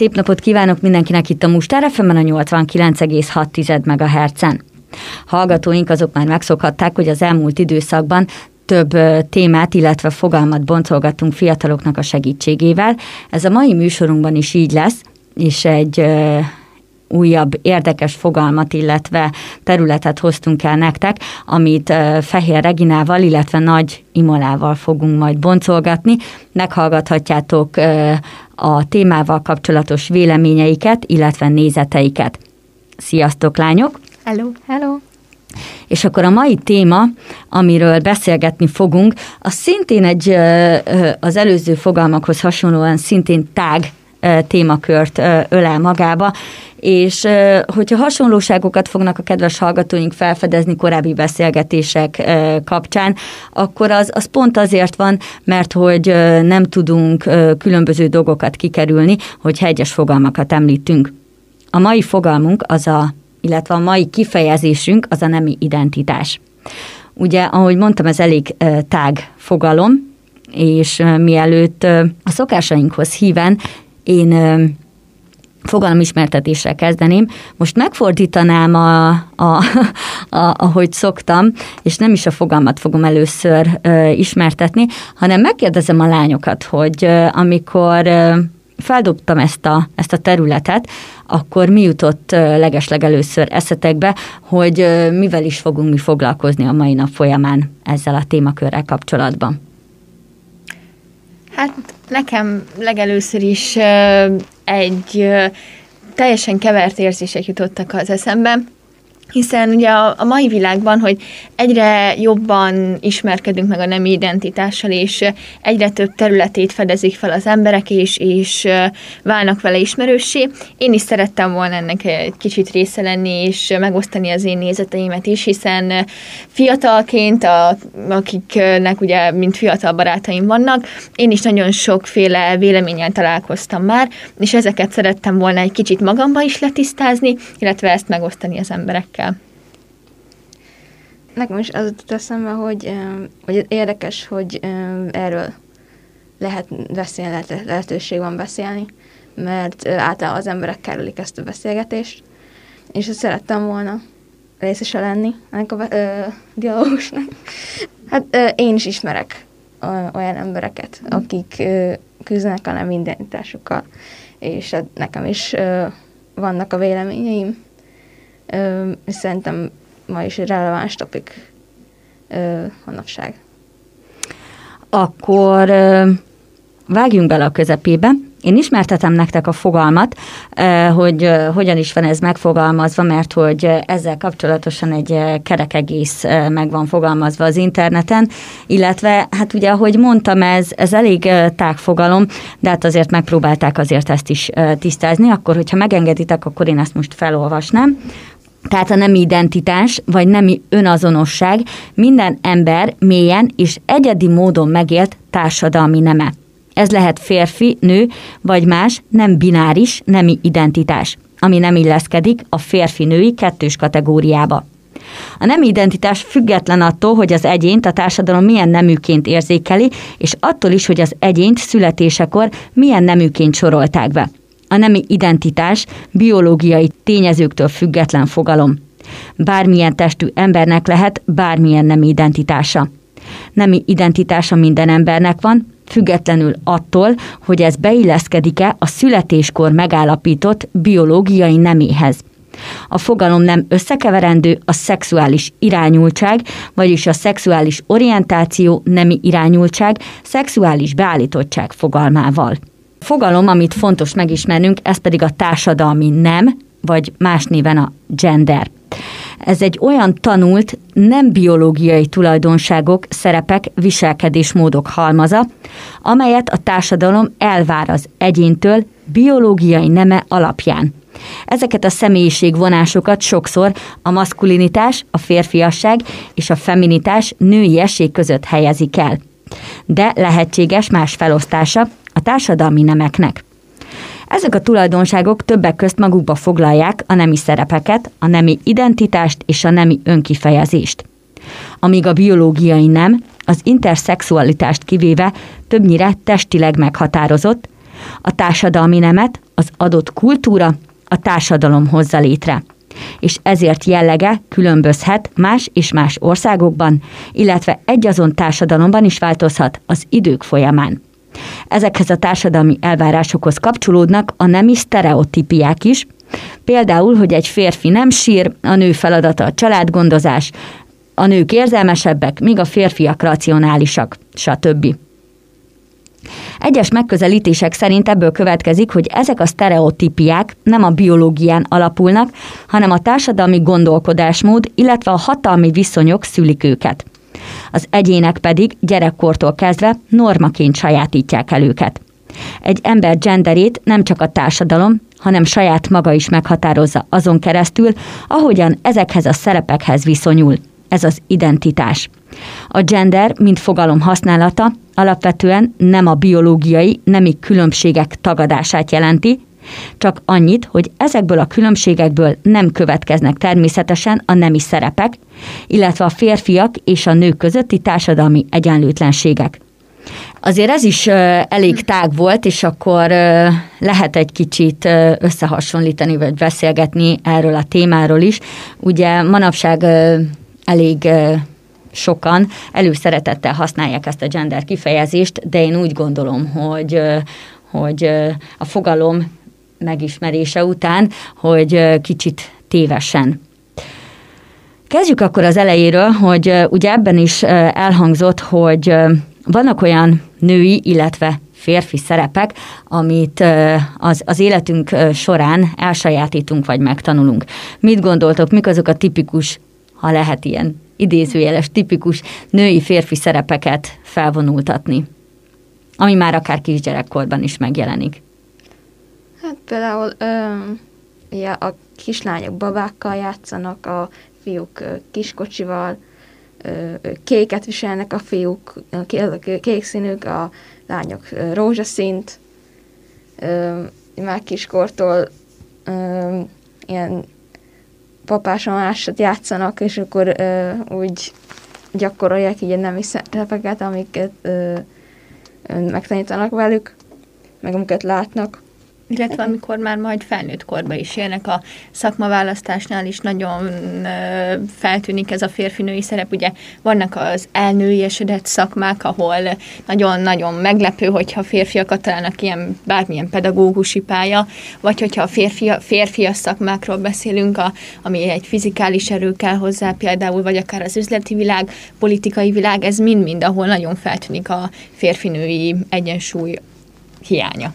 Szép napot kívánok mindenkinek itt a Mustár fm a 89,6 MHz-en. Hallgatóink azok már megszokhatták, hogy az elmúlt időszakban több témát, illetve fogalmat boncolgattunk fiataloknak a segítségével. Ez a mai műsorunkban is így lesz, és egy újabb érdekes fogalmat, illetve területet hoztunk el nektek, amit Fehér Reginával, illetve Nagy Imolával fogunk majd boncolgatni. Meghallgathatjátok a témával kapcsolatos véleményeiket, illetve nézeteiket. Sziasztok, lányok! Hello! Hello! És akkor a mai téma, amiről beszélgetni fogunk, az szintén egy az előző fogalmakhoz hasonlóan szintén tág témakört ölel magába, és hogyha hasonlóságokat fognak a kedves hallgatóink felfedezni korábbi beszélgetések kapcsán, akkor az, az pont azért van, mert hogy nem tudunk különböző dolgokat kikerülni, hogy egyes fogalmakat említünk. A mai fogalmunk az a, illetve a mai kifejezésünk az a nemi identitás. Ugye, ahogy mondtam, ez elég tág fogalom, és mielőtt a szokásainkhoz híven én fogalmismertetésre kezdeném. Most megfordítanám, a, a, a, ahogy szoktam, és nem is a fogalmat fogom először ö, ismertetni, hanem megkérdezem a lányokat, hogy ö, amikor ö, feldobtam ezt a, ezt a területet, akkor mi jutott legesleg először eszetekbe, hogy mivel is fogunk mi foglalkozni a mai nap folyamán ezzel a témakörrel kapcsolatban? Hát nekem legelőször is egy teljesen kevert érzések jutottak az eszembe hiszen ugye a, mai világban, hogy egyre jobban ismerkedünk meg a nemi identitással, és egyre több területét fedezik fel az emberek, és, és válnak vele ismerőssé. Én is szerettem volna ennek egy kicsit része lenni, és megosztani az én nézeteimet is, hiszen fiatalként, a, akiknek ugye mint fiatal barátaim vannak, én is nagyon sokféle véleménnyel találkoztam már, és ezeket szerettem volna egy kicsit magamba is letisztázni, illetve ezt megosztani az emberekkel kell. Nekem is az jutott eszembe, hogy, hogy érdekes, hogy erről lehet beszélni, lehet, lehetőség van beszélni, mert általában az emberek kerülik ezt a beszélgetést, és ezt szerettem volna részese lenni ennek a ö, dialógusnak. Hát ö, én is ismerek ö, olyan embereket, akik ö, küzdenek a nem identitásukkal, és hát nekem is ö, vannak a véleményeim, és szerintem ma is egy releváns topik manapság. Akkor vágjunk bele a közepébe. Én ismertetem nektek a fogalmat, hogy hogyan is van ez megfogalmazva, mert hogy ezzel kapcsolatosan egy kerek egész meg van fogalmazva az interneten, illetve hát ugye, ahogy mondtam, ez, ez elég tágfogalom, de hát azért megpróbálták azért ezt is tisztázni, akkor hogyha megengeditek, akkor én ezt most felolvasnám. Tehát a nemi identitás, vagy nemi önazonosság minden ember mélyen és egyedi módon megélt társadalmi neme. Ez lehet férfi, nő, vagy más nem bináris nemi identitás, ami nem illeszkedik a férfi-női kettős kategóriába. A nemi identitás független attól, hogy az egyént a társadalom milyen neműként érzékeli, és attól is, hogy az egyént születésekor milyen neműként sorolták be. A nemi identitás biológiai tényezőktől független fogalom. Bármilyen testű embernek lehet bármilyen nemi identitása. Nemi identitása minden embernek van, függetlenül attól, hogy ez beilleszkedik-e a születéskor megállapított biológiai neméhez. A fogalom nem összekeverendő a szexuális irányultság, vagyis a szexuális orientáció, nemi irányultság, szexuális beállítottság fogalmával fogalom, amit fontos megismernünk, ez pedig a társadalmi nem, vagy más néven a gender. Ez egy olyan tanult, nem biológiai tulajdonságok, szerepek, viselkedésmódok halmaza, amelyet a társadalom elvár az egyéntől biológiai neme alapján. Ezeket a személyiségvonásokat sokszor a maszkulinitás, a férfiasság és a feminitás nőiesség között helyezik el. De lehetséges más felosztása, a társadalmi nemeknek. Ezek a tulajdonságok többek közt magukba foglalják a nemi szerepeket, a nemi identitást és a nemi önkifejezést. Amíg a biológiai nem, az interszexualitást kivéve többnyire testileg meghatározott, A társadalmi nemet az adott kultúra, a társadalom hozza létre és ezért jellege különbözhet más és más országokban, illetve egyazon társadalomban is változhat az idők folyamán. Ezekhez a társadalmi elvárásokhoz kapcsolódnak a nemi sztereotípiák is, például, hogy egy férfi nem sír, a nő feladata a családgondozás, a nők érzelmesebbek, míg a férfiak racionálisak, stb. Egyes megközelítések szerint ebből következik, hogy ezek a sztereotípiák nem a biológián alapulnak, hanem a társadalmi gondolkodásmód, illetve a hatalmi viszonyok szülik őket. Az egyének pedig gyerekkortól kezdve normaként sajátítják el őket. Egy ember genderét nem csak a társadalom, hanem saját maga is meghatározza azon keresztül, ahogyan ezekhez a szerepekhez viszonyul. Ez az identitás. A gender, mint fogalom használata, alapvetően nem a biológiai, nemi különbségek tagadását jelenti, csak annyit, hogy ezekből a különbségekből nem következnek természetesen a nemi szerepek, illetve a férfiak és a nők közötti társadalmi egyenlőtlenségek. Azért ez is elég tág volt, és akkor lehet egy kicsit összehasonlítani, vagy beszélgetni erről a témáról is. Ugye manapság elég sokan előszeretettel használják ezt a gender kifejezést, de én úgy gondolom, hogy, hogy a fogalom megismerése után, hogy kicsit tévesen. Kezdjük akkor az elejéről, hogy ugye ebben is elhangzott, hogy vannak olyan női, illetve férfi szerepek, amit az, az életünk során elsajátítunk vagy megtanulunk. Mit gondoltok, mik azok a tipikus, ha lehet ilyen idézőjeles, tipikus női-férfi szerepeket felvonultatni, ami már akár kisgyerekkorban is megjelenik. Hát például ö, ja, a kislányok babákkal játszanak, a fiúk ö, kiskocsival, ö, kéket viselnek a fiúk, a kék színük, a lányok ö, rózsaszint, ö, már kiskortól ö, ilyen papáson másot játszanak, és akkor ö, úgy gyakorolják így a nemi szerepeket, amiket ö, megtanítanak velük, meg amiket látnak. Illetve amikor már majd felnőtt korba is élnek, a szakmaválasztásnál is nagyon feltűnik ez a férfinői szerep. Ugye vannak az elnőiesedett szakmák, ahol nagyon-nagyon meglepő, hogyha férfiakat találnak ilyen bármilyen pedagógusi pálya, vagy hogyha a férfi, férfias szakmákról beszélünk, a, ami egy fizikális erő kell hozzá például, vagy akár az üzleti világ, politikai világ, ez mind-mind, ahol nagyon feltűnik a férfinői egyensúly hiánya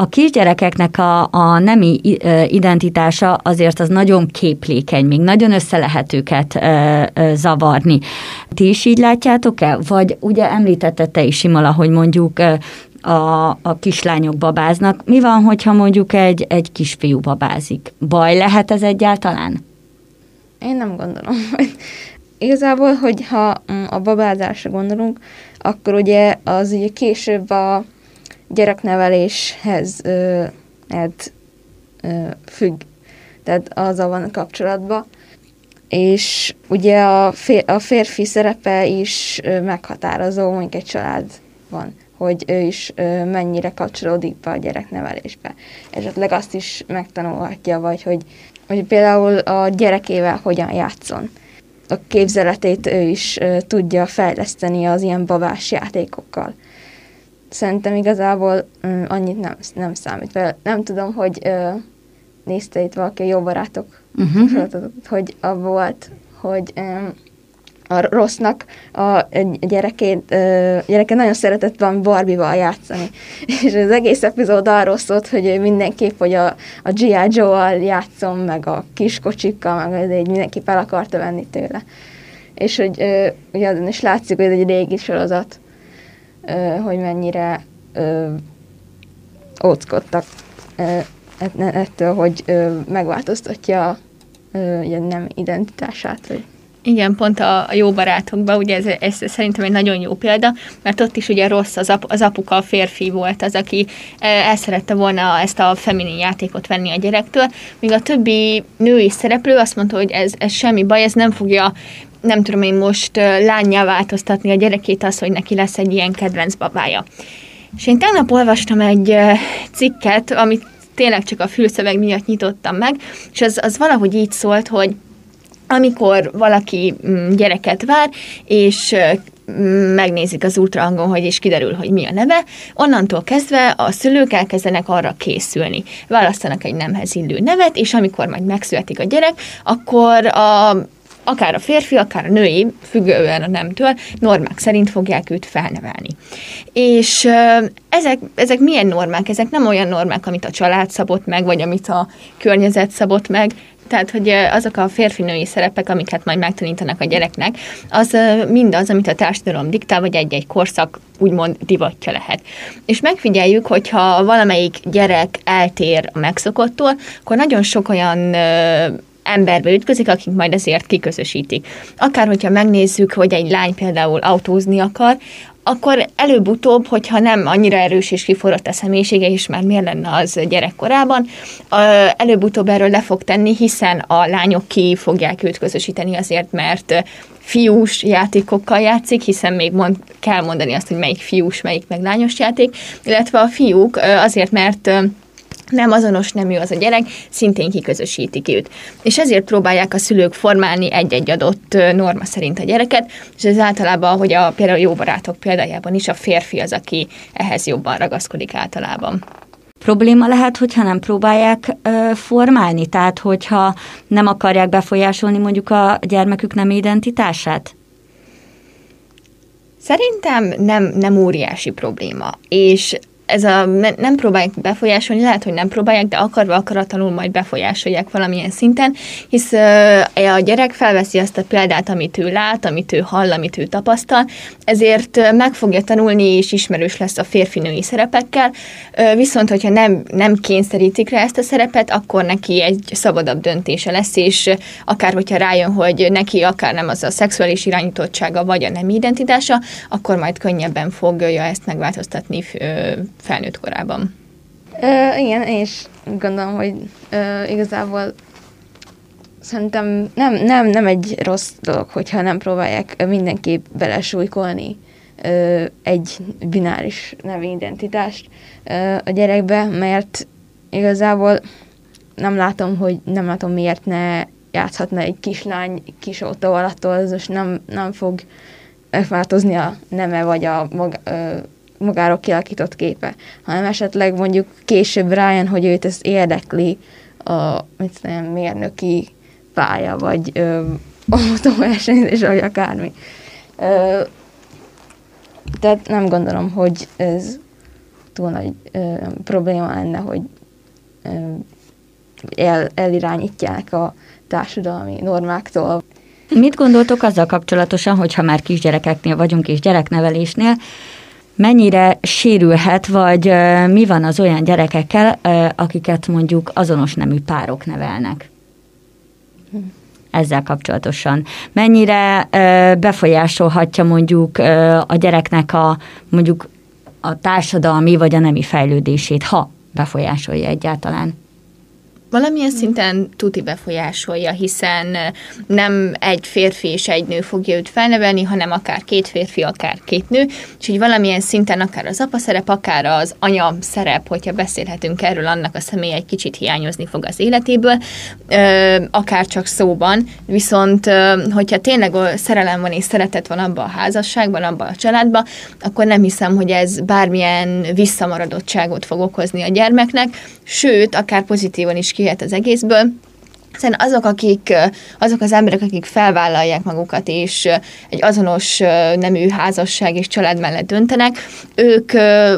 a kisgyerekeknek a, a nemi identitása azért az nagyon képlékeny, még nagyon össze lehet őket e, e, zavarni. Ti is így látjátok-e? Vagy ugye említette te is, Imola, hogy mondjuk a, a kislányok babáznak. Mi van, hogyha mondjuk egy, egy kisfiú babázik? Baj lehet ez egyáltalán? Én nem gondolom. Igazából, hogyha a babázásra gondolunk, akkor ugye az ugye később a gyerekneveléshez ö, hát, ö, függ, tehát azzal van kapcsolatban. És ugye a, fér, a férfi szerepe is ö, meghatározó, mondjuk egy család van, hogy ő is ö, mennyire kapcsolódik be a gyereknevelésbe. Esetleg azt is megtanulhatja, vagy hogy, hogy például a gyerekével hogyan játszon. A képzeletét ő is ö, tudja fejleszteni az ilyen babás játékokkal szerintem igazából mm, annyit nem, nem számít. Mert nem tudom, hogy ö, nézte itt valaki a jó barátok, uh-huh. hogy abban volt, hogy ö, a rossznak a gyerekét, gyereke nagyon szeretett van Barbie-val játszani. És az egész epizód arról szólt, hogy mindenképp, hogy a, a G.I. Joe-val játszom, meg a kiskocsikkal, meg egy mindenképp el akarta venni tőle. És hogy ugye is látszik, hogy ez egy régi sorozat, hogy mennyire óckodtak ettől, hogy megváltoztatja ilyen nem identitását. Vagy. Igen, pont a, a jó barátokban, ugye ez, ez szerintem egy nagyon jó példa, mert ott is ugye rossz, az, ap, az apuka a férfi volt az, aki el szerette volna ezt a feminin játékot venni a gyerektől, míg a többi női szereplő azt mondta, hogy ez, ez semmi baj, ez nem fogja nem tudom én most lányjá változtatni a gyerekét az, hogy neki lesz egy ilyen kedvenc babája. És én tegnap olvastam egy cikket, amit tényleg csak a fülszöveg miatt nyitottam meg, és az, az valahogy így szólt, hogy amikor valaki mm, gyereket vár, és mm, megnézik az ultrahangon, hogy is kiderül, hogy mi a neve, onnantól kezdve a szülők elkezdenek arra készülni. Választanak egy nemhez illő nevet, és amikor majd megszületik a gyerek, akkor a akár a férfi, akár a női, függően a nemtől, normák szerint fogják őt felnevelni. És ezek, ezek milyen normák? Ezek nem olyan normák, amit a család szabott meg, vagy amit a környezet szabott meg, tehát, hogy azok a férfi-női szerepek, amiket majd megtanítanak a gyereknek, az mindaz, amit a társadalom diktál, vagy egy-egy korszak úgymond divatja lehet. És megfigyeljük, hogyha valamelyik gyerek eltér a megszokottól, akkor nagyon sok olyan emberbe ütközik, akik majd ezért kiközösítik. Akár, hogyha megnézzük, hogy egy lány például autózni akar, akkor előbb-utóbb, hogyha nem annyira erős és kiforrott a személyisége, és már miért lenne az gyerekkorában, előbb-utóbb erről le fog tenni, hiszen a lányok ki fogják őt közösíteni azért, mert fiús játékokkal játszik, hiszen még mond, kell mondani azt, hogy melyik fiús, melyik meg lányos játék, illetve a fiúk azért, mert nem azonos nemű az a gyerek, szintén kiközösítik őt. És ezért próbálják a szülők formálni egy-egy adott norma szerint a gyereket, és ez általában, hogy a, például jó barátok példájában is a férfi az, aki ehhez jobban ragaszkodik általában. Probléma lehet, hogyha nem próbálják ö, formálni, tehát hogyha nem akarják befolyásolni mondjuk a gyermekük nem identitását? Szerintem nem, nem óriási probléma, és ez a, nem próbálják befolyásolni, lehet, hogy nem próbálják, de akarva akaratlanul majd befolyásolják valamilyen szinten, hisz a gyerek felveszi azt a példát, amit ő lát, amit ő hall, amit ő tapasztal, ezért meg fogja tanulni, és ismerős lesz a férfinői szerepekkel, viszont hogyha nem, nem kényszerítik rá ezt a szerepet, akkor neki egy szabadabb döntése lesz, és akár hogyha rájön, hogy neki akár nem az a szexuális irányítottsága, vagy a nem identitása, akkor majd könnyebben fogja ezt megváltoztatni felnőtt korában. Ö, igen, és gondolom, hogy ö, igazából szerintem nem, nem, nem egy rossz dolog, hogyha nem próbálják mindenképp belesújkolni ö, egy bináris identitást ö, a gyerekbe, mert igazából nem látom, hogy nem látom miért ne játszhatna egy kislány kis autóval, attól az most nem, nem fog megváltozni a neme vagy a maga, ö, magáról kialakított képe, hanem esetleg mondjuk később rájön, hogy őt ez érdekli a mit tudom, mérnöki pálya, vagy autóversenyzés, vagy akármi. Ö, tehát nem gondolom, hogy ez túl nagy ö, probléma lenne, hogy ö, el, elirányítják a társadalmi normáktól. Mit gondoltok azzal kapcsolatosan, hogyha már kisgyerekeknél vagyunk és gyereknevelésnél, mennyire sérülhet, vagy mi van az olyan gyerekekkel, akiket mondjuk azonos nemű párok nevelnek? Ezzel kapcsolatosan. Mennyire befolyásolhatja mondjuk a gyereknek a mondjuk a társadalmi vagy a nemi fejlődését, ha befolyásolja egyáltalán? Valamilyen szinten tuti befolyásolja, hiszen nem egy férfi és egy nő fogja őt felnevelni, hanem akár két férfi, akár két nő, és így valamilyen szinten akár az apa szerep, akár az anya szerep, hogyha beszélhetünk erről, annak a személy egy kicsit hiányozni fog az életéből, akár csak szóban, viszont hogyha tényleg szerelem van és szeretet van abban a házasságban, abban a családban, akkor nem hiszem, hogy ez bármilyen visszamaradottságot fog okozni a gyermeknek, sőt, akár pozitívan is kihet az egészből, hiszen azok, akik, azok az emberek, akik felvállalják magukat, és egy azonos nemű házasság és család mellett döntenek, ők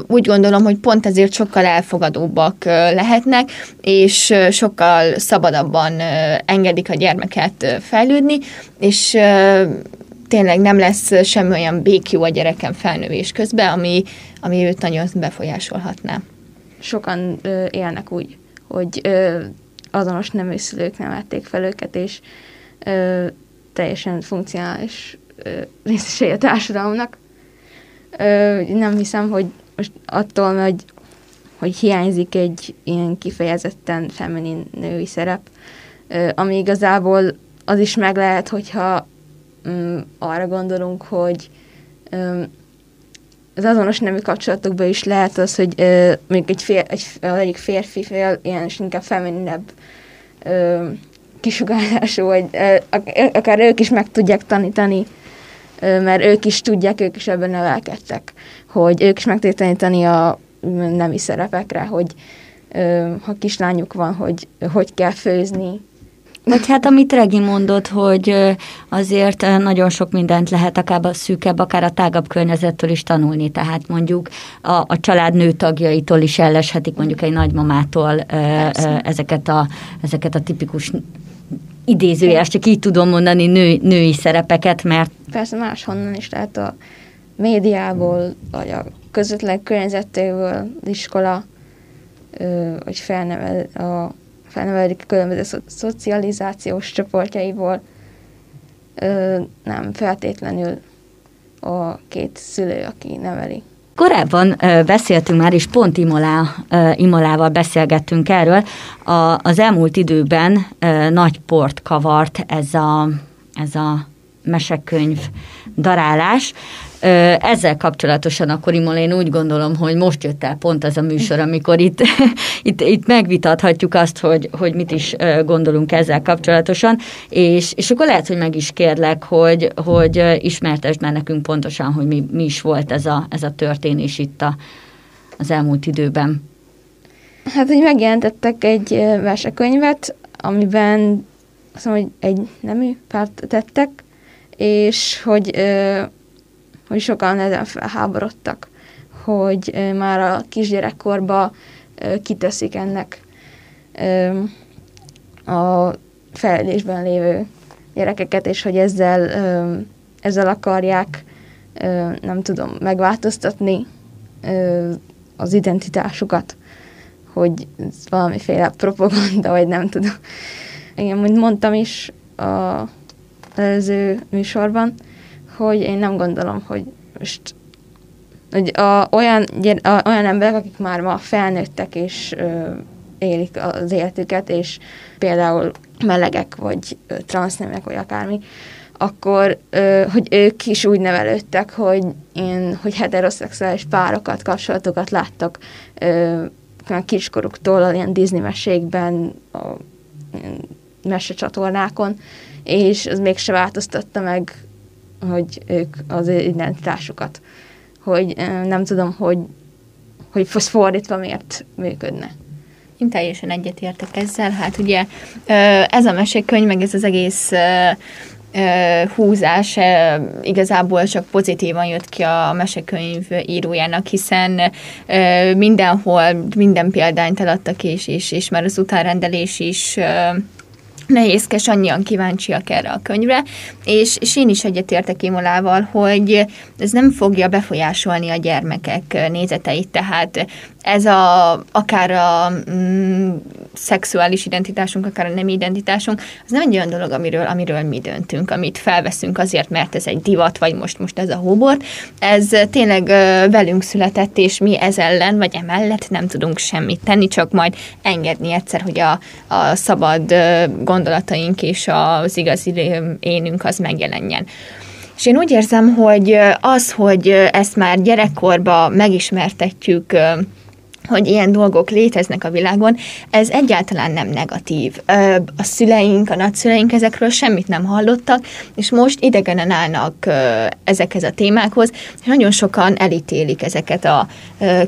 úgy gondolom, hogy pont ezért sokkal elfogadóbbak lehetnek, és sokkal szabadabban engedik a gyermeket fejlődni, és tényleg nem lesz semmi olyan békjú a gyerekem felnövés közben, ami, ami őt nagyon befolyásolhatná. Sokan élnek úgy, hogy ö, azonos nemű szülők nem vették fel őket, és ö, teljesen funkcionális részesei a társadalomnak. Ö, nem hiszem, hogy most attól, hogy, hogy hiányzik egy ilyen kifejezetten feminin női szerep, ö, ami igazából az is meg lehet, hogyha mm, arra gondolunk, hogy az azonos nemű kapcsolatokban is lehet az, hogy mondjuk egy, fér, egy egyik férfi fél ilyen és inkább femininebb kisugárzású, vagy akár ők is meg tudják tanítani, mert ők is tudják, ők is ebben nevelkedtek, hogy ők is meg tudják tanítani a nemi szerepekre, hogy ha kislányuk van, hogy hogy kell főzni, vagy hát amit Regi mondott, hogy azért nagyon sok mindent lehet akár a szűkebb, akár a tágabb környezettől is tanulni. Tehát mondjuk a, a család nőtagjaitól is elleshetik, mondjuk egy nagymamától Persze. ezeket a, ezeket a tipikus idézőjes, csak így tudom mondani, nő, női szerepeket, mert... Persze máshonnan is lehet a médiából, vagy a közvetlen környezetéből, iskola, hogy felnevel a felnevelik különböző szo- szocializációs csoportjaiból, ö, nem feltétlenül a két szülő, aki neveli. Korábban ö, beszéltünk már, és pont Imolá, ö, Imolával beszélgettünk erről. A, az elmúlt időben ö, nagy port kavart ez a, ez a mesekönyv darálás. Ezzel kapcsolatosan akkor Imol, én úgy gondolom, hogy most jött el pont az a műsor, amikor itt, itt, itt megvitathatjuk azt, hogy, hogy mit is gondolunk ezzel kapcsolatosan, és, és akkor lehet, hogy meg is kérlek, hogy, hogy ismertesd már nekünk pontosan, hogy mi, mi is volt ez a, ez a történés itt a, az elmúlt időben. Hát, hogy megjelentettek egy versekönyvet, amiben azt mondom, hogy egy nemű párt tettek, és hogy hogy sokan ezen felháborodtak, hogy már a kisgyerekkorba kiteszik ennek a fejlődésben lévő gyerekeket, és hogy ezzel, ezzel akarják, nem tudom, megváltoztatni az identitásukat, hogy ez valamiféle propaganda, vagy nem tudom. Igen, mint mondtam is a előző műsorban, hogy én nem gondolom, hogy most hogy a, olyan, a, olyan emberek, akik már ma felnőttek és ö, élik az életüket, és például melegek, vagy transznemek, vagy akármi, akkor, ö, hogy ők is úgy nevelődtek, hogy én, hogy heteroszexuális párokat, kapcsolatokat láttak ö, kiskoruktól, ilyen Disney mesékben, a mesecsatornákon, és az mégse változtatta meg hogy ők az identitásukat. Hogy nem tudom, hogy, hogy fordítva miért működne. Én teljesen egyetértek ezzel. Hát ugye ez a mesekönyv, meg ez az egész húzás igazából csak pozitívan jött ki a mesekönyv írójának, hiszen mindenhol minden példányt eladtak, és, és, és már az utánrendelés is nehézkes, annyian kíváncsiak erre a könyvre, és, és én is egyetértek Imolával, hogy ez nem fogja befolyásolni a gyermekek nézeteit, tehát ez a, akár a mm, szexuális identitásunk, akár a nem identitásunk, az nem egy olyan dolog, amiről, amiről mi döntünk, amit felveszünk azért, mert ez egy divat, vagy most, most ez a hóbort. Ez tényleg velünk született, és mi ez ellen, vagy emellett nem tudunk semmit tenni, csak majd engedni egyszer, hogy a, a szabad gondolataink és az igazi énünk az megjelenjen. És én úgy érzem, hogy az, hogy ezt már gyerekkorban megismertetjük hogy ilyen dolgok léteznek a világon, ez egyáltalán nem negatív. A szüleink, a nagyszüleink ezekről semmit nem hallottak, és most idegenen állnak ezekhez a témákhoz, és nagyon sokan elítélik ezeket a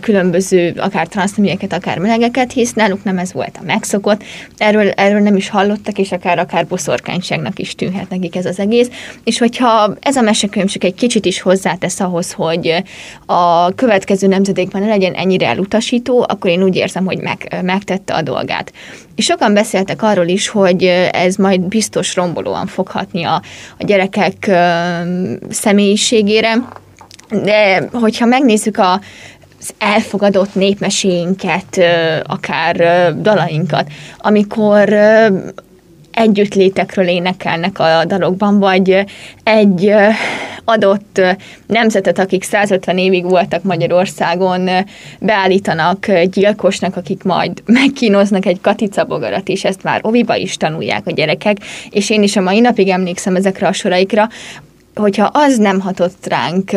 különböző, akár transzneműeket, akár melegeket, hisz náluk nem ez volt a megszokott, erről, erről nem is hallottak, és akár, akár boszorkányságnak is tűnhet nekik ez az egész, és hogyha ez a mesekönyv csak egy kicsit is hozzátesz ahhoz, hogy a következő nemzedékben ne legyen ennyire elutasít, alapító, akkor én úgy érzem, hogy meg, megtette a dolgát. És sokan beszéltek arról is, hogy ez majd biztos rombolóan foghatni a, a gyerekek személyiségére, de hogyha megnézzük a, az elfogadott népmeséinket, akár dalainkat, amikor együttlétekről énekelnek a dalokban, vagy egy adott nemzetet, akik 150 évig voltak Magyarországon, beállítanak gyilkosnak, akik majd megkínoznak egy katicabogarat, és ezt már oviba is tanulják a gyerekek, és én is a mai napig emlékszem ezekre a soraikra, hogyha az nem hatott ránk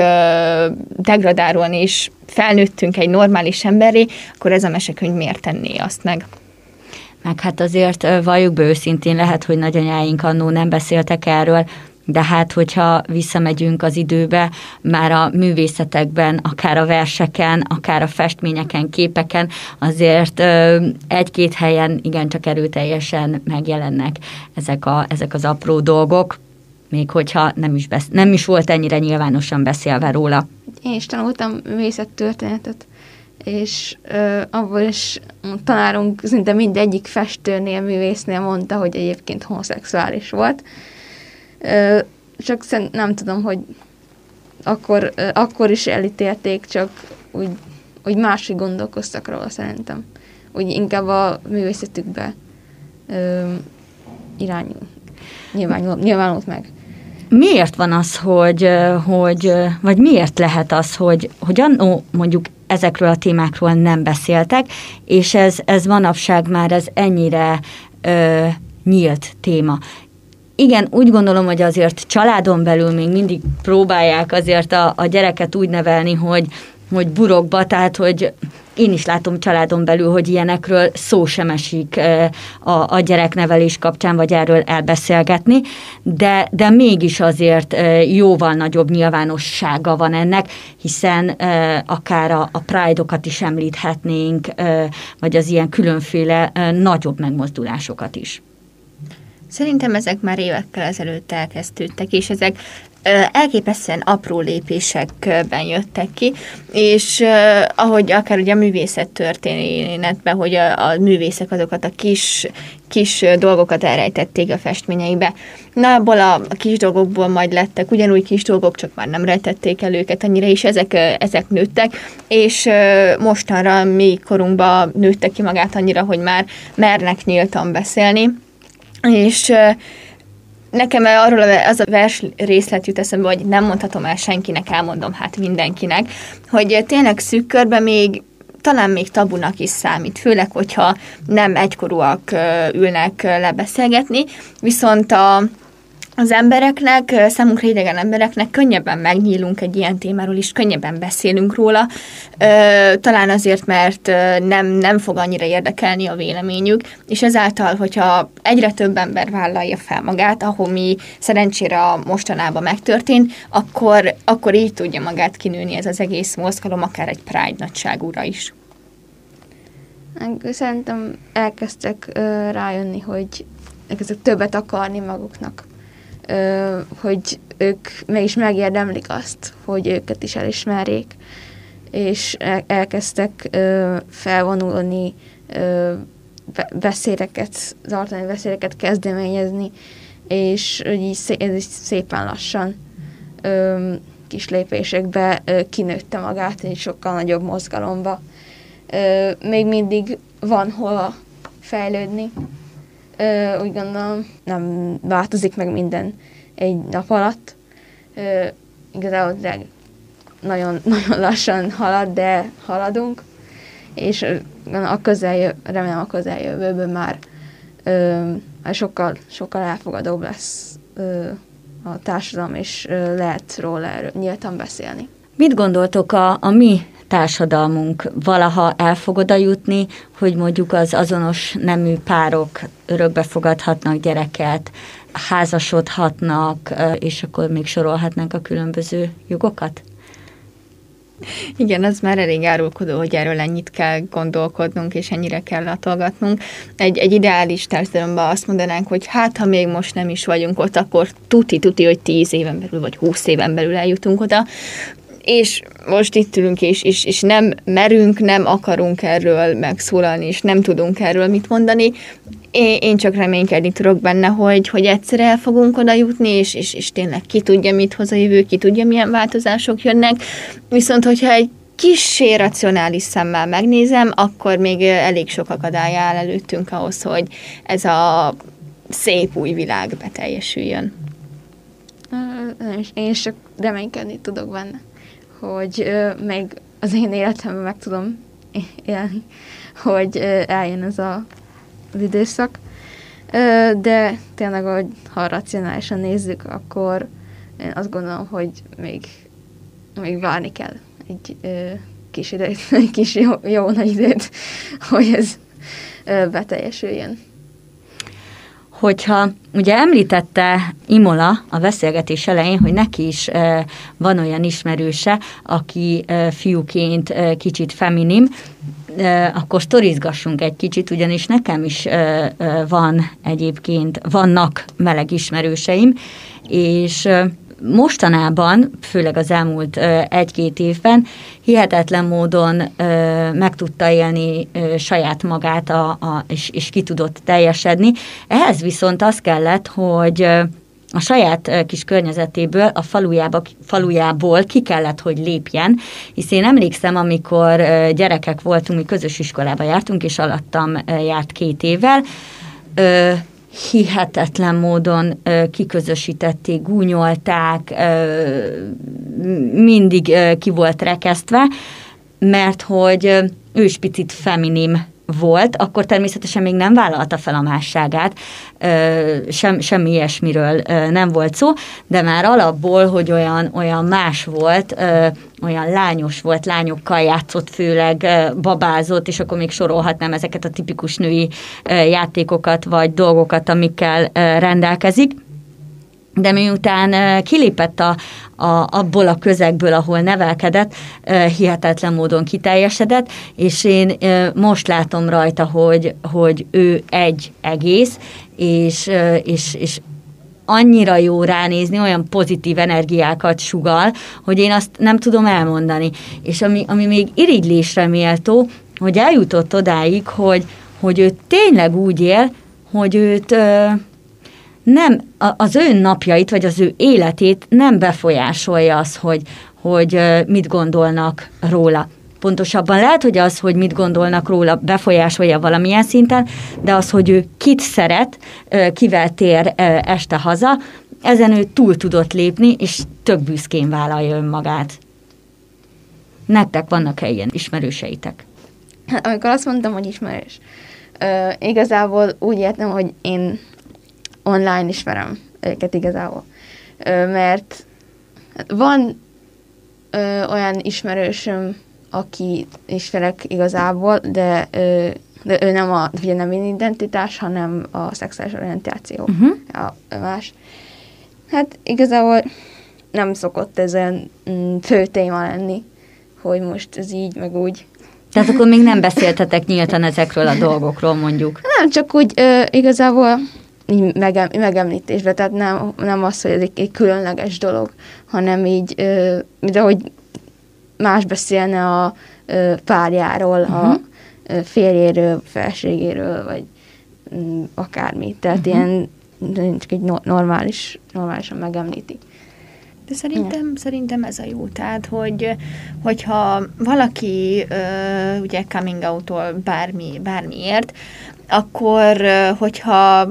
degradálóan, és felnőttünk egy normális emberré, akkor ez a mesekönyv miért tenné azt meg? Meg hát azért valljuk be őszintén, lehet, hogy nagyanyáink annó nem beszéltek erről, de hát, hogyha visszamegyünk az időbe, már a művészetekben, akár a verseken, akár a festményeken, képeken, azért egy-két helyen igencsak erőteljesen megjelennek ezek, a, ezek az apró dolgok, még hogyha nem is, besz- nem is volt ennyire nyilvánosan beszélve róla. Én is tanultam művészettörténetet, és ö, abból is tanárunk szinte mindegyik festőnél, művésznél mondta, hogy egyébként homoszexuális volt. Ö, csak szerint nem tudom, hogy akkor, ö, akkor is elítélték, csak úgy, úgy máshogy gondolkoztak róla szerintem. Úgy inkább a művészetükbe ö, irányul, nyilvánult, nyilvánult meg. Miért van az, hogy, hogy vagy miért lehet az, hogy, hogy annó mondjuk ezekről a témákról nem beszéltek, és ez, ez manapság már ez ennyire ö, nyílt téma. Igen, úgy gondolom, hogy azért családon belül még mindig próbálják azért a, a gyereket úgy nevelni, hogy, hogy burokba, tehát hogy én is látom családon belül, hogy ilyenekről szó sem esik a, a gyereknevelés kapcsán, vagy erről elbeszélgetni, de, de mégis azért jóval nagyobb nyilvánossága van ennek, hiszen akár a, a Pride-okat is említhetnénk, vagy az ilyen különféle nagyobb megmozdulásokat is. Szerintem ezek már évekkel ezelőtt elkezdődtek, és ezek elképesztően apró lépésekben jöttek ki, és ahogy akár ugye a művészet történetben, hogy a, a művészek azokat a kis, kis dolgokat elrejtették a festményeibe. Na, abból a, a kis dolgokból majd lettek ugyanúgy kis dolgok, csak már nem rejtették el őket annyira, és ezek, ezek nőttek, és mostanra mi korunkban nőttek ki magát annyira, hogy már mernek nyíltan beszélni, és nekem arról az a vers részlet jut eszembe, hogy nem mondhatom el senkinek, elmondom hát mindenkinek, hogy tényleg szűk körbe még talán még tabunak is számít, főleg, hogyha nem egykorúak ülnek lebeszélgetni, viszont a az embereknek, számunkra idegen embereknek könnyebben megnyílunk egy ilyen témáról is, könnyebben beszélünk róla, talán azért, mert nem, nem fog annyira érdekelni a véleményük, és ezáltal, hogyha egyre több ember vállalja fel magát, ahol mi szerencsére mostanában megtörtént, akkor, akkor így tudja magát kinőni ez az egész mozgalom, akár egy Pride nagyságúra is. Szerintem elkezdtek rájönni, hogy elkezdtek többet akarni maguknak hogy ők meg is megérdemlik azt, hogy őket is elismerjék, és elkezdtek felvonulni, beszéleket, tartani beszéleket kezdeményezni, és így ez is szépen lassan kis lépésekbe kinőtte magát egy sokkal nagyobb mozgalomba. Még mindig van hol fejlődni, Ö, úgy gondolom, nem változik meg minden egy nap alatt. Ö, igazából nagyon, nagyon lassan halad, de haladunk, és a közeljö, remélem a közeljövőben már ö, sokkal, sokkal elfogadóbb lesz ö, a társadalom, és ö, lehet róla erről nyíltan beszélni. Mit gondoltok a, a mi társadalmunk valaha el fog oda jutni, hogy mondjuk az azonos nemű párok örökbe fogadhatnak gyereket, házasodhatnak, és akkor még sorolhatnánk a különböző jogokat? Igen, az már elég árulkodó, hogy erről ennyit kell gondolkodnunk, és ennyire kell latolgatnunk. Egy, egy ideális társadalomban azt mondanánk, hogy hát, ha még most nem is vagyunk ott, akkor tuti-tuti, hogy tíz éven belül, vagy húsz éven belül eljutunk oda és most itt ülünk, és, és, és nem merünk, nem akarunk erről megszólalni, és nem tudunk erről mit mondani. Én, én csak reménykedni tudok benne, hogy, hogy egyszer el fogunk oda jutni, és, és, és tényleg ki tudja, mit hoz a jövő, ki tudja, milyen változások jönnek. Viszont, hogyha egy kis racionális szemmel megnézem, akkor még elég sok akadály áll előttünk ahhoz, hogy ez a szép új világ beteljesüljön. Én csak reménykedni tudok benne hogy ö, még az én életemben meg tudom élni, hogy ö, eljön ez a, az időszak. Ö, de tényleg, hogy ha racionálisan nézzük, akkor én azt gondolom, hogy még, még várni kell egy ö, kis időt, egy kis jó, jó nagy időt, hogy ez ö, beteljesüljön. Hogyha ugye említette Imola a beszélgetés elején, hogy neki is van olyan ismerőse, aki fiúként kicsit feminim, akkor sztorizgassunk egy kicsit, ugyanis nekem is van egyébként, vannak meleg ismerőseim, és mostanában, főleg az elmúlt egy-két évben hihetetlen módon meg tudta élni saját magát, a, a, és, és ki tudott teljesedni. Ehhez viszont az kellett, hogy a saját kis környezetéből, a falujába, falujából ki kellett, hogy lépjen, hisz én emlékszem, amikor gyerekek voltunk, mi közös iskolába jártunk, és alattam járt két évvel, hihetetlen módon kiközösítették, gúnyolták, mindig ki volt rekesztve, mert hogy ő is picit feminim volt, akkor természetesen még nem vállalta fel a másságát, sem, semmi ilyesmiről nem volt szó, de már alapból, hogy olyan, olyan más volt, olyan lányos volt, lányokkal játszott főleg, babázott, és akkor még sorolhatnám ezeket a tipikus női játékokat, vagy dolgokat, amikkel rendelkezik. De miután kilépett a, a, abból a közegből, ahol nevelkedett, hihetetlen módon kiteljesedett, és én most látom rajta, hogy, hogy ő egy egész, és, és, és annyira jó ránézni, olyan pozitív energiákat sugal, hogy én azt nem tudom elmondani. És ami, ami még irigylésre méltó, hogy eljutott odáig, hogy, hogy ő tényleg úgy él, hogy őt nem, az ő napjait, vagy az ő életét nem befolyásolja az, hogy, hogy mit gondolnak róla. Pontosabban lehet, hogy az, hogy mit gondolnak róla, befolyásolja valamilyen szinten, de az, hogy ő kit szeret, kivel tér este haza, ezen ő túl tudott lépni, és tök büszkén vállalja önmagát. Nektek vannak-e ilyen ismerőseitek? Hát, amikor azt mondtam, hogy ismerős, igazából úgy értem, hogy én online ismerem őket igazából. Mert van ö, olyan ismerősöm, aki ismerek igazából, de, ö, de ő nem a ugye nem identitás, hanem a szexuális orientáció uh-huh. a más. Hát igazából nem szokott ez olyan mm, fő téma lenni, hogy most ez így, meg úgy. Tehát akkor még nem beszéltetek nyíltan ezekről a dolgokról, mondjuk? Nem, csak úgy ö, igazából így megem, megemlítésbe, tehát nem, nem az, hogy ez egy, egy különleges dolog, hanem így, mint ahogy más beszélne a párjáról, uh-huh. a mhm. férjéről, felségéről, vagy mm, akármi. Tehát uh-huh. ilyen csak egy normális, normálisan megemlíti. De szerintem, ja. szerintem ez a jó. Tehát, hogy, hogyha valaki uh, ugye coming out bármi, bármiért, akkor hogyha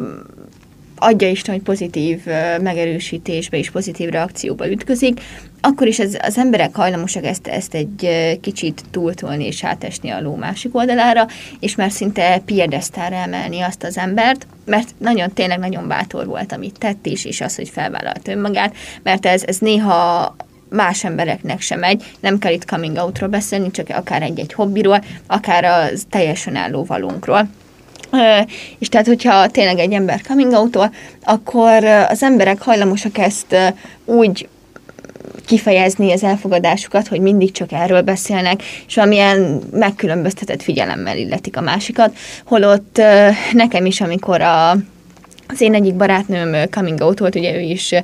adja Isten, hogy pozitív megerősítésbe és pozitív reakcióba ütközik, akkor is ez, az emberek hajlamosak ezt, ezt egy kicsit túltolni és átesni a ló másik oldalára, és már szinte piedesztára emelni azt az embert, mert nagyon, tényleg nagyon bátor volt, amit tett is, és az, hogy felvállalt önmagát, mert ez, ez néha más embereknek sem megy, nem kell itt coming outról beszélni, csak akár egy-egy hobbiról, akár a teljesen álló valónkról és tehát, hogyha tényleg egy ember coming out akkor az emberek hajlamosak ezt úgy kifejezni az elfogadásukat, hogy mindig csak erről beszélnek, és valamilyen megkülönböztetett figyelemmel illetik a másikat, holott nekem is, amikor a az én egyik barátnőm coming out volt, ugye ő is,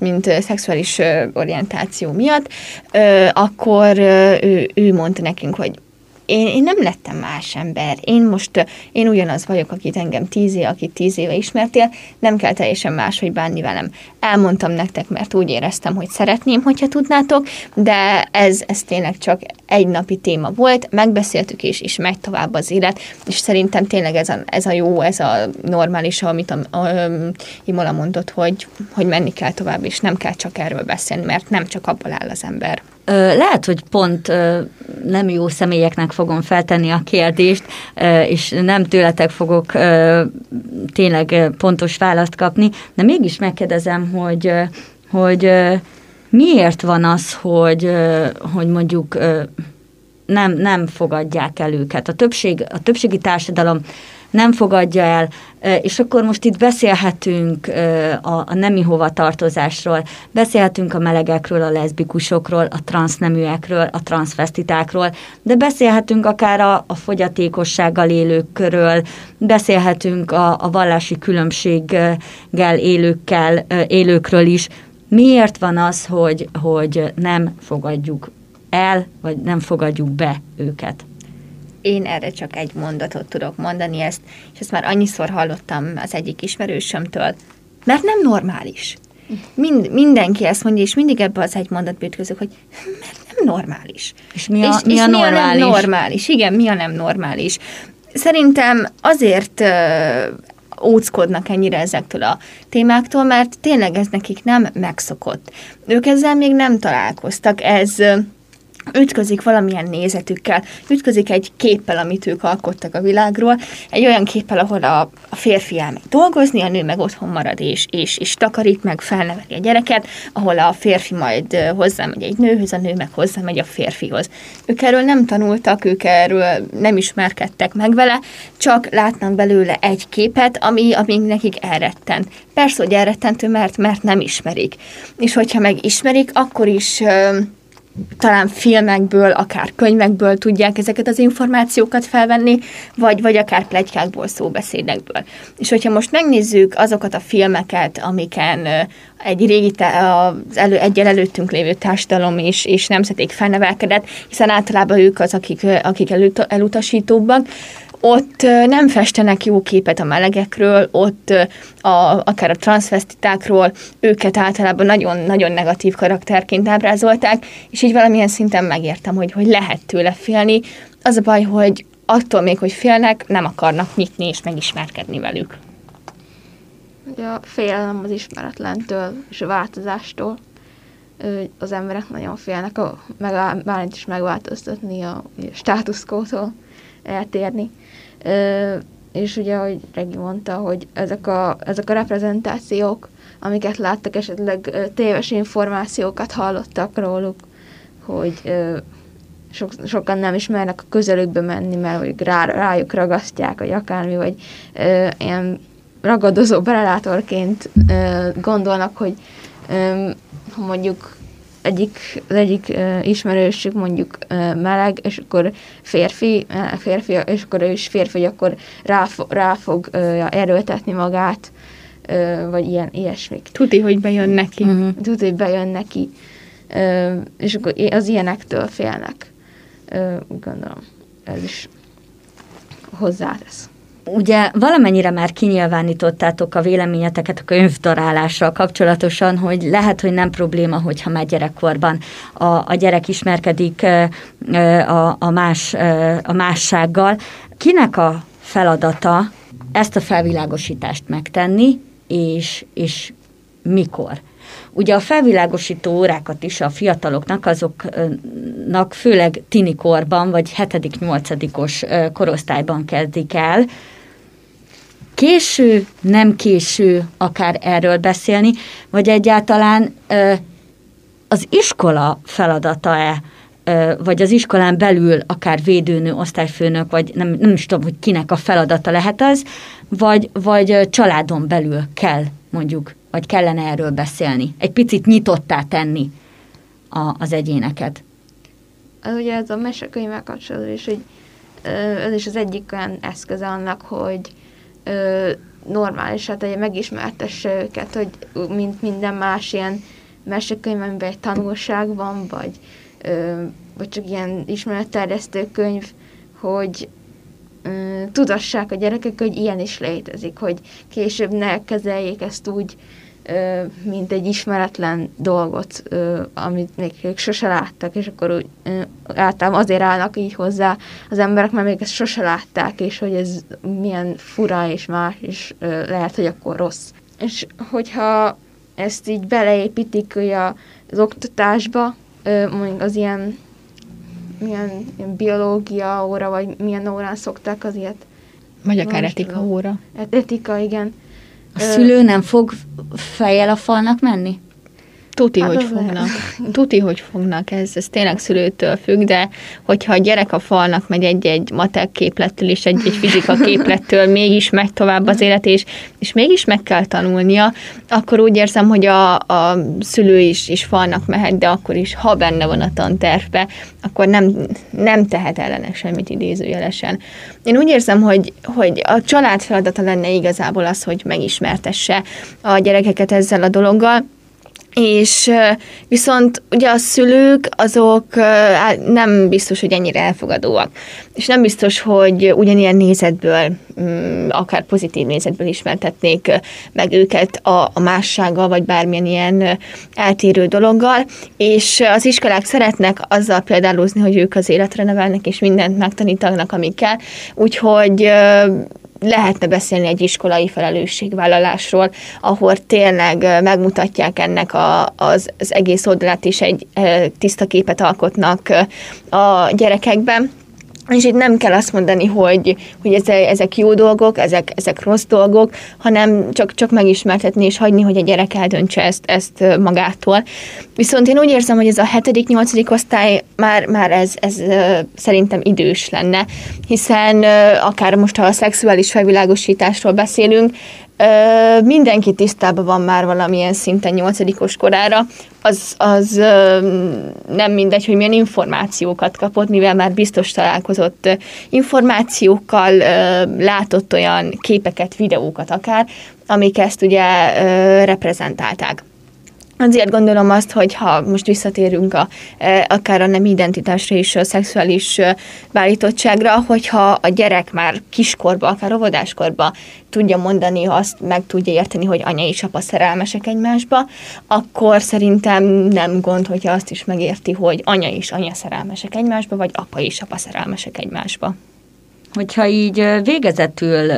mint szexuális orientáció miatt, akkor ő, ő mondta nekünk, hogy én, én nem lettem más ember. Én most, én ugyanaz vagyok, akit engem tíz éve, akit tíz éve ismertél, nem kell teljesen máshogy bánni velem. Elmondtam nektek, mert úgy éreztem, hogy szeretném, hogyha tudnátok, de ez, ez tényleg csak egy napi téma volt, megbeszéltük és, és megy tovább az élet, és szerintem tényleg ez a, ez a jó, ez a normális, amit a, a, a Imola mondott, hogy, hogy menni kell tovább, és nem kell csak erről beszélni, mert nem csak abból áll az ember. Lehet, hogy pont nem jó személyeknek fogom feltenni a kérdést, és nem tőletek fogok tényleg pontos választ kapni, de mégis megkérdezem, hogy hogy miért van az, hogy, hogy mondjuk nem, nem fogadják el őket. A, többség, a többségi társadalom nem fogadja el, és akkor most itt beszélhetünk a, a nemi hovatartozásról, beszélhetünk a melegekről, a leszbikusokról, a transzneműekről, a transzvestitákról, de beszélhetünk akár a, a fogyatékossággal élőkről, beszélhetünk a, a vallási különbséggel élőkkel, élőkről is. Miért van az, hogy, hogy nem fogadjuk el, vagy nem fogadjuk be őket? Én erre csak egy mondatot tudok mondani ezt, és ezt már annyiszor hallottam az egyik ismerősömtől, mert nem normális. Mind, mindenki ezt mondja, és mindig ebbe az egy mondatba ütközök, hogy mert nem normális. És mi a, és, mi a, és normális? Mi a nem normális? Igen, mi a nem normális? Szerintem azért óckodnak ennyire ezektől a témáktól, mert tényleg ez nekik nem megszokott. Ők ezzel még nem találkoztak, ez ütközik valamilyen nézetükkel, ütközik egy képpel, amit ők alkottak a világról, egy olyan képpel, ahol a, a férfi elmegy dolgozni, a nő meg otthon marad és, és, és takarít, meg felneveli a gyereket, ahol a férfi majd hozzámegy egy nőhöz, a nő meg hozzámegy a férfihoz. Ők erről nem tanultak, ők erről nem ismerkedtek meg vele, csak látnak belőle egy képet, ami, ami nekik elrettent. Persze, hogy elrettentő, mert, mert nem ismerik. És hogyha meg ismerik, akkor is talán filmekből, akár könyvekből tudják ezeket az információkat felvenni, vagy, vagy akár plegykákból, szóbeszédekből. És hogyha most megnézzük azokat a filmeket, amiken egy régi, az elő, egyel előttünk lévő társadalom és, és nemzeték felnevelkedett, hiszen általában ők az, akik, akik elutasítóbbak, ott nem festenek jó képet a melegekről, ott a, akár a transvestitákról, őket általában nagyon-nagyon negatív karakterként ábrázolták, és így valamilyen szinten megértem, hogy, hogy lehet tőle félni. Az a baj, hogy attól még, hogy félnek, nem akarnak nyitni és megismerkedni velük. A félelem az ismeretlentől és a változástól. Az emberek nagyon félnek, a, meg, bármit is megváltoztatni a státuszkótól eltérni. És ugye, ahogy Regi mondta, hogy ezek a, ezek a reprezentációk, amiket láttak, esetleg téves információkat hallottak róluk, hogy sok, sokan nem ismernek a közelükbe menni, mert hogy rá, rájuk ragasztják, vagy akármi, vagy ö, ilyen ragadozó berelátorként ö, gondolnak, hogy ö, mondjuk egyik, az egyik uh, ismerősük mondjuk uh, meleg, és akkor férfi, uh, férfi, és akkor ő is férfi, hogy akkor rá, rá fog uh, erőltetni magát, uh, vagy ilyen, ilyesmik. Tuti, hogy bejön neki. Uh-huh. Tuti, hogy bejön neki. Uh, és akkor az ilyenektől félnek. Uh, gondolom, ez is hozzátesz. Ugye valamennyire már kinyilvánítottátok a véleményeteket a könyvdarálással kapcsolatosan, hogy lehet, hogy nem probléma, hogyha már gyerekkorban a, a gyerek ismerkedik a, a, más, a mássággal. Kinek a feladata ezt a felvilágosítást megtenni, és, és mikor? Ugye a felvilágosító órákat is a fiataloknak, azoknak főleg tinikorban, vagy 7.-8. korosztályban kezdik el. Késő, nem késő akár erről beszélni, vagy egyáltalán az iskola feladata-e, vagy az iskolán belül akár védőnő, osztályfőnök, vagy nem, nem is tudom, hogy kinek a feladata lehet az, vagy, vagy családon belül kell mondjuk vagy kellene erről beszélni? Egy picit nyitottá tenni a, az egyéneket. Ugye ez a mesekönyvvel kapcsolatban is, hogy ez is az egyik olyan eszköze annak, hogy normális, hát hogy megismertesse őket, hogy mint minden más ilyen mesekönyv, amiben egy tanulság van, vagy, vagy csak ilyen ismeretterjesztő könyv, hogy tudassák a gyerekek, hogy ilyen is létezik, hogy később ne kezeljék ezt úgy, mint egy ismeretlen dolgot, amit még ők sose láttak, és akkor úgy általában azért állnak így hozzá az emberek, mert még ezt sose látták, és hogy ez milyen fura és más, és lehet, hogy akkor rossz. És hogyha ezt így beleépítik az oktatásba, mondjuk az ilyen, milyen, ilyen biológia óra, vagy milyen órán szokták az ilyet. Vagy akár etika óra. Etika, igen a szülő nem fog fejjel a falnak menni? Tuti, hát hogy fognak. Lehet. Tuti, hogy fognak. Ez, ez tényleg szülőtől függ, de hogyha a gyerek a falnak megy egy-egy matek képlettől és egy-egy fizika képlettől mégis megy tovább az élet, és, és mégis meg kell tanulnia, akkor úgy érzem, hogy a, a szülő is, is falnak mehet, de akkor is, ha benne van a tantervbe, akkor nem, nem tehet ellene semmit idézőjelesen. Én úgy érzem, hogy, hogy a család feladata lenne igazából az, hogy megismertesse a gyerekeket ezzel a dologgal, és viszont ugye a szülők azok nem biztos, hogy ennyire elfogadóak. És nem biztos, hogy ugyanilyen nézetből, mm, akár pozitív nézetből ismertetnék meg őket a, a mássággal, vagy bármilyen ilyen eltérő dologgal, és az iskolák szeretnek azzal példálózni, hogy ők az életre nevelnek, és mindent megtanítanak, amit kell, úgyhogy lehetne beszélni egy iskolai felelősségvállalásról, ahol tényleg megmutatják ennek a, az, az egész oldalát, és egy tiszta képet alkotnak a gyerekekben és itt nem kell azt mondani, hogy, hogy ezek, jó dolgok, ezek, ezek rossz dolgok, hanem csak, csak megismertetni és hagyni, hogy a gyerek eldöntse ezt, ezt magától. Viszont én úgy érzem, hogy ez a 7.-8. osztály már, már ez, ez szerintem idős lenne, hiszen akár most, ha a szexuális felvilágosításról beszélünk, mindenki tisztában van már valamilyen szinten nyolcadikos korára, az, az nem mindegy, hogy milyen információkat kapott, mivel már biztos találkozott információkkal, látott olyan képeket, videókat akár, amik ezt ugye reprezentálták. Azért gondolom azt, hogy ha most visszatérünk a, e, akár a nem identitásra és a szexuális e, beállítottságra, hogyha a gyerek már kiskorba, akár óvodáskorba tudja mondani azt, meg tudja érteni, hogy anya és apa szerelmesek egymásba, akkor szerintem nem gond, hogyha azt is megérti, hogy anya és anya szerelmesek egymásba, vagy apa és apa szerelmesek egymásba. Hogyha így végezetül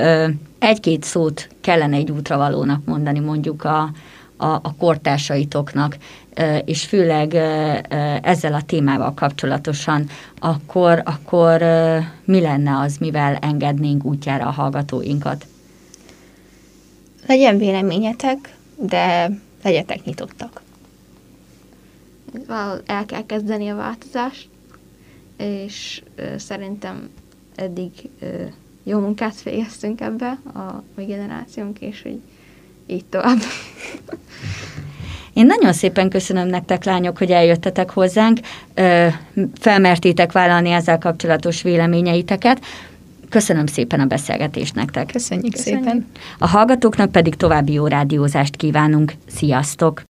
egy-két szót kellene egy útravalónak mondani mondjuk a a, a kortársaitoknak, és főleg ezzel a témával kapcsolatosan, akkor, akkor mi lenne az, mivel engednénk útjára a hallgatóinkat? Legyen véleményetek, de legyetek nyitottak. El kell kezdeni a változást, és szerintem eddig jó munkát végeztünk ebbe a mi generációnk, és hogy így tovább. Én nagyon szépen köszönöm nektek, lányok, hogy eljöttetek hozzánk, felmertétek vállalni ezzel kapcsolatos véleményeiteket. Köszönöm szépen a beszélgetést nektek. Köszönjük, Köszönjük. szépen. A hallgatóknak pedig további jó rádiózást kívánunk. Sziasztok!